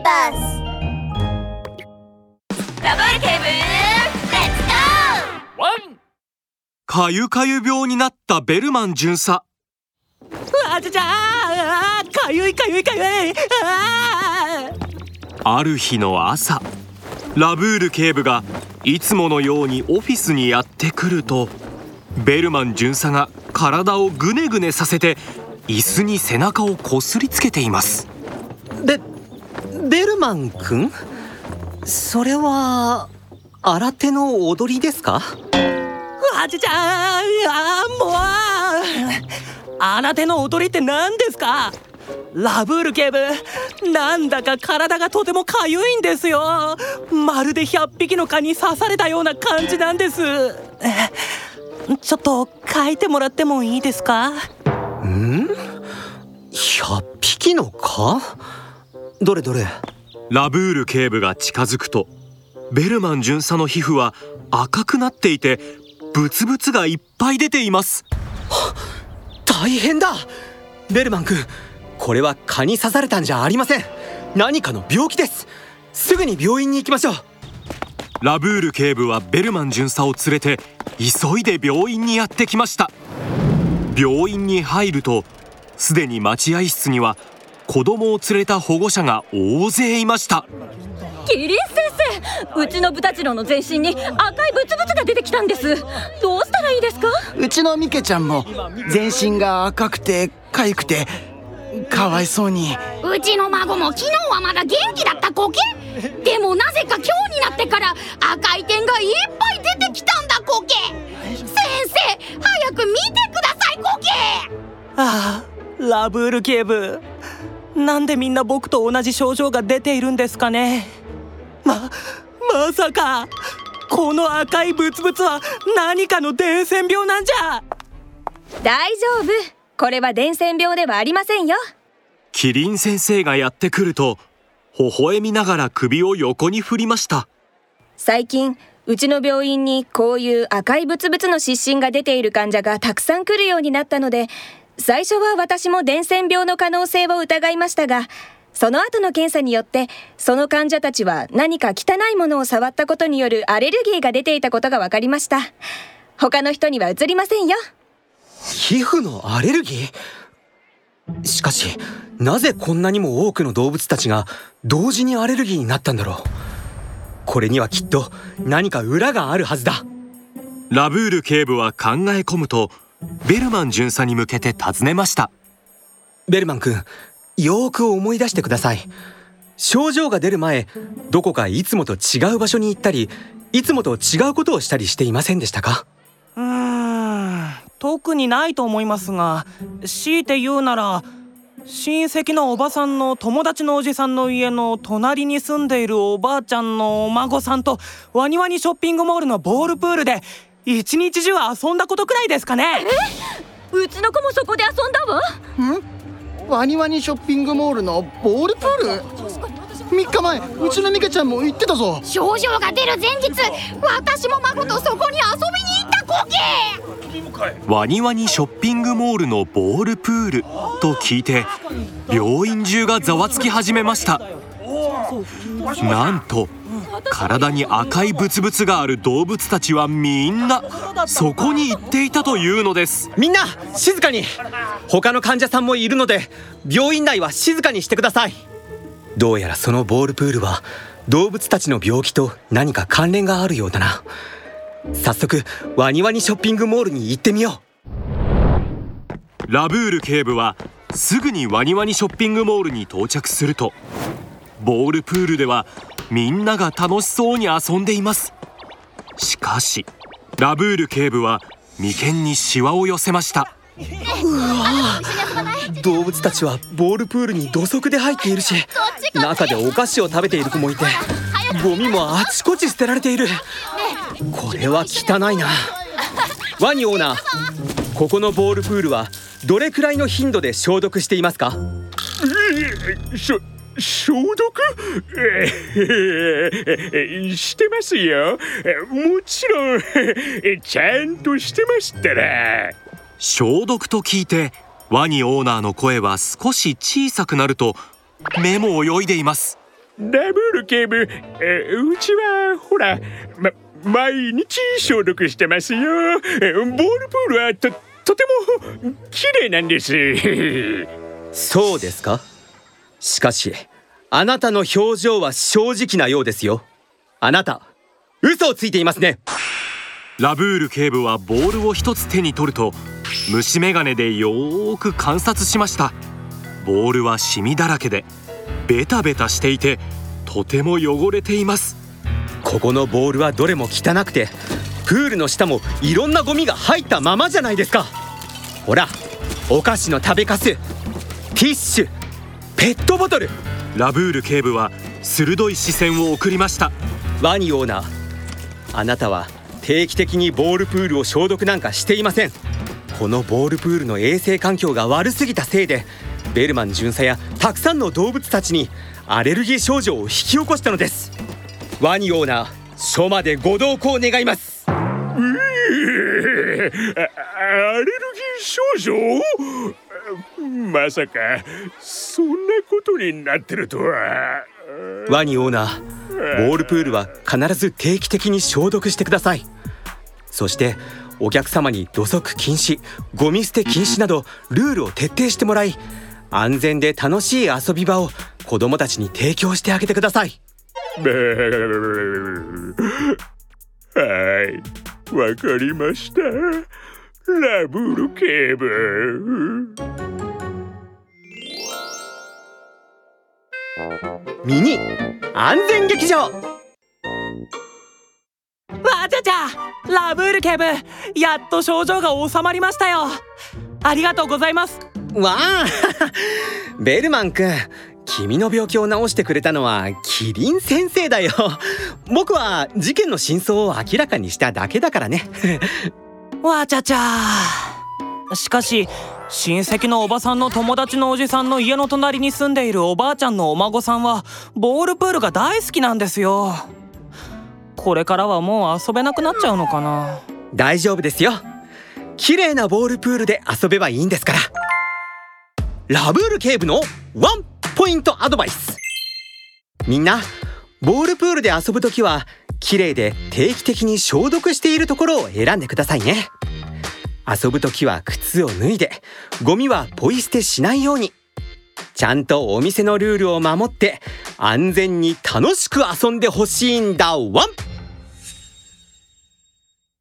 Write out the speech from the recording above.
ーバース。ダブルケーブルレッツゴー。ワン。かゆかゆ病になったベルマン巡査。あちゃかゆいかゆいかゆい。ある日の朝ラブール警部がいつものようにオフィスにやってくるとベルマン巡査が体をぐねぐねさせて椅子に背中をこすりつけています。ベベルマン君？それは新手の踊りですか？あちゃちゃあーもう。あなたの踊りって何ですか？ラブール警部。なんだか体がとてもかゆいんですよ。まるで100匹の蚊に刺されたような感じなんです。えちょっと書いてもらってもいいですか？ん？100匹の蚊？どれどれ？ラブール警部が近づくとベルマン巡査の皮膚は赤くなっていてブツブツがいっぱい出ています。大変だ！ベルマン君これは蚊に刺されたんじゃありません。何かの病気です。すぐに病院に行きましょう。ラブール警部はベルマン巡査を連れて急いで病院にやってきました。病院に入るとすでに待合室には子供を連れた保護者が大勢いました。キリン先生うちのブタチロの全身に赤いブツブツが出てきたんです。どうしたらいいですか？うちのミケちゃんも全身が赤くて痒くてかわいそうに。うちの孫も昨日はまだ元気だったコケ。でもなぜか今日になってから赤い点がいっぱい出てきたんだコケ。先生早く見てくださいコケ。ああラブール警部なんでみんな僕と同じ症状が出ているんですかね？ままさかこの赤いブツブツは何かの伝染病なんじゃ？大丈夫。これは伝染病ではありませんよ。キリン先生がやってくると微笑みながら首を横に振りました。最近うちの病院にこういう赤いブツブツの湿疹が出ている患者がたくさん来るようになったので最初は私も伝染病の可能性を疑いましたがその後の検査によってその患者たちは何か汚いものを触ったことによるアレルギーが出ていたことが分かりました。他の人には移りませんよ。皮膚のアレルギー？しかしなぜこんなにも多くの動物たちが同時にアレルギーになったんだろう？これにはきっと何か裏があるはずだ。ラブール警部は考え込むとベルマン巡査に向けて尋ねました。ベルマン君よーく思い出してください。症状が出る前どこかいつもと違う場所に行ったりいつもと違うことをしたりしていませんでしたか？うーん特にないと思いますが強いて言うなら親戚のおばさんの友達のおじさんの家の隣に住んでいるおばあちゃんのお孫さんとワニワニショッピングモールのボールプールで一日中遊んだことくらいですかね？うちの子もそこで遊んだわ？ワニワニショッピングモールのボールプール？3日前うちのミケちゃんも行ってたぞ。症状が出る前日私も孫とそこに遊びに行ったコケ！ワニワニショッピングモールのボールプールと聞いて病院中がざわつき始めました。なんと体に赤いブツブツがある動物たちはみんなそこに行っていたというのです。みんな静かに。他の患者さんもいるので病院内は静かにしてください。どうやらそのボールプールは動物たちの病気と何か関連があるようだな。早速ワニワニショッピングモールに行ってみよラブール警部はすぐにワニワニショッピングモールに到着するとボールプールではみんなが楽しそうに遊んでいます。しかしラブール警部は眉間にシワを寄せました。う動物たちはボールプールに土足で入っているし中でお菓子を食べている子もいてゴミもあちこち捨てられている。これは汚いな。ワニオーナーここのボールプールはどれくらいの頻度で消毒していますか？しょ消毒？え ーしてますよ。もちろん。ちゃんとしてましたら。消毒と聞いてワニオーナーの声は少し小さくなると目も泳いでいます。ラブール警部えうちはほらま毎日消毒してますよ。ボールプールはととても綺麗なんです。そうですか？しかしあなたの表情は正直なようですよ。あなた嘘をついていますね。ラブール警部はボールを一つ手に取ると虫眼鏡でよーく観察しました。ボールはシミだらけでベタベタしていてとても汚れています。ここのボールはどれも汚くてプールの下もいろんなゴミが入ったままじゃないですか。ほらお菓子の食べかすティッシュペットボトル。ラブール警部は鋭い視線を送りました。ワニオーナー。あなたは定期的にボールプールを消毒なんかしていません。このボールプールの衛生環境が悪すぎたせいでベルマン巡査やたくさんの動物たちにアレルギー症状を引き起こしたのです。ワニオーナー署までご同行願います。アアレルギー症状？まさかそんなことになってるとは。ワニオーナーボールプールは必ず定期的に消毒してください。そしてお客様に土足禁止ゴミ捨て禁止などルールを徹底してもらい安全で楽しい遊び場を子供たちに提供してあげてください。はい。わかりました。ラブール警部ミニ安全劇場。わちゃちゃラブール警部やっと症状が収まりましたよ。ありがとうございます。わあ ベルマン君君の病気を治してくれたのはキリン先生だよ。僕は事件の真相を明らかにしただけだからね。わちゃちゃ。しかし親戚のおばさんの友達のおじさんの家の隣に住んでいるおばあちゃんのお孫さんはボールプールが大好きなんですよ。これからはもう遊べなくなっちゃうのかな？大丈夫ですよ。綺麗なボールプールで遊べばいいんですから。ラブール警部のワンポイントアドバイス。みんなボールプールで遊ぶときは綺麗で定期的に消毒しているところを選んでくださいね。遊ぶときは靴を脱いでゴミはポイ捨てしないように。ちゃんとお店のルールを守って安全に楽しく遊んでほしいんだ。ワン！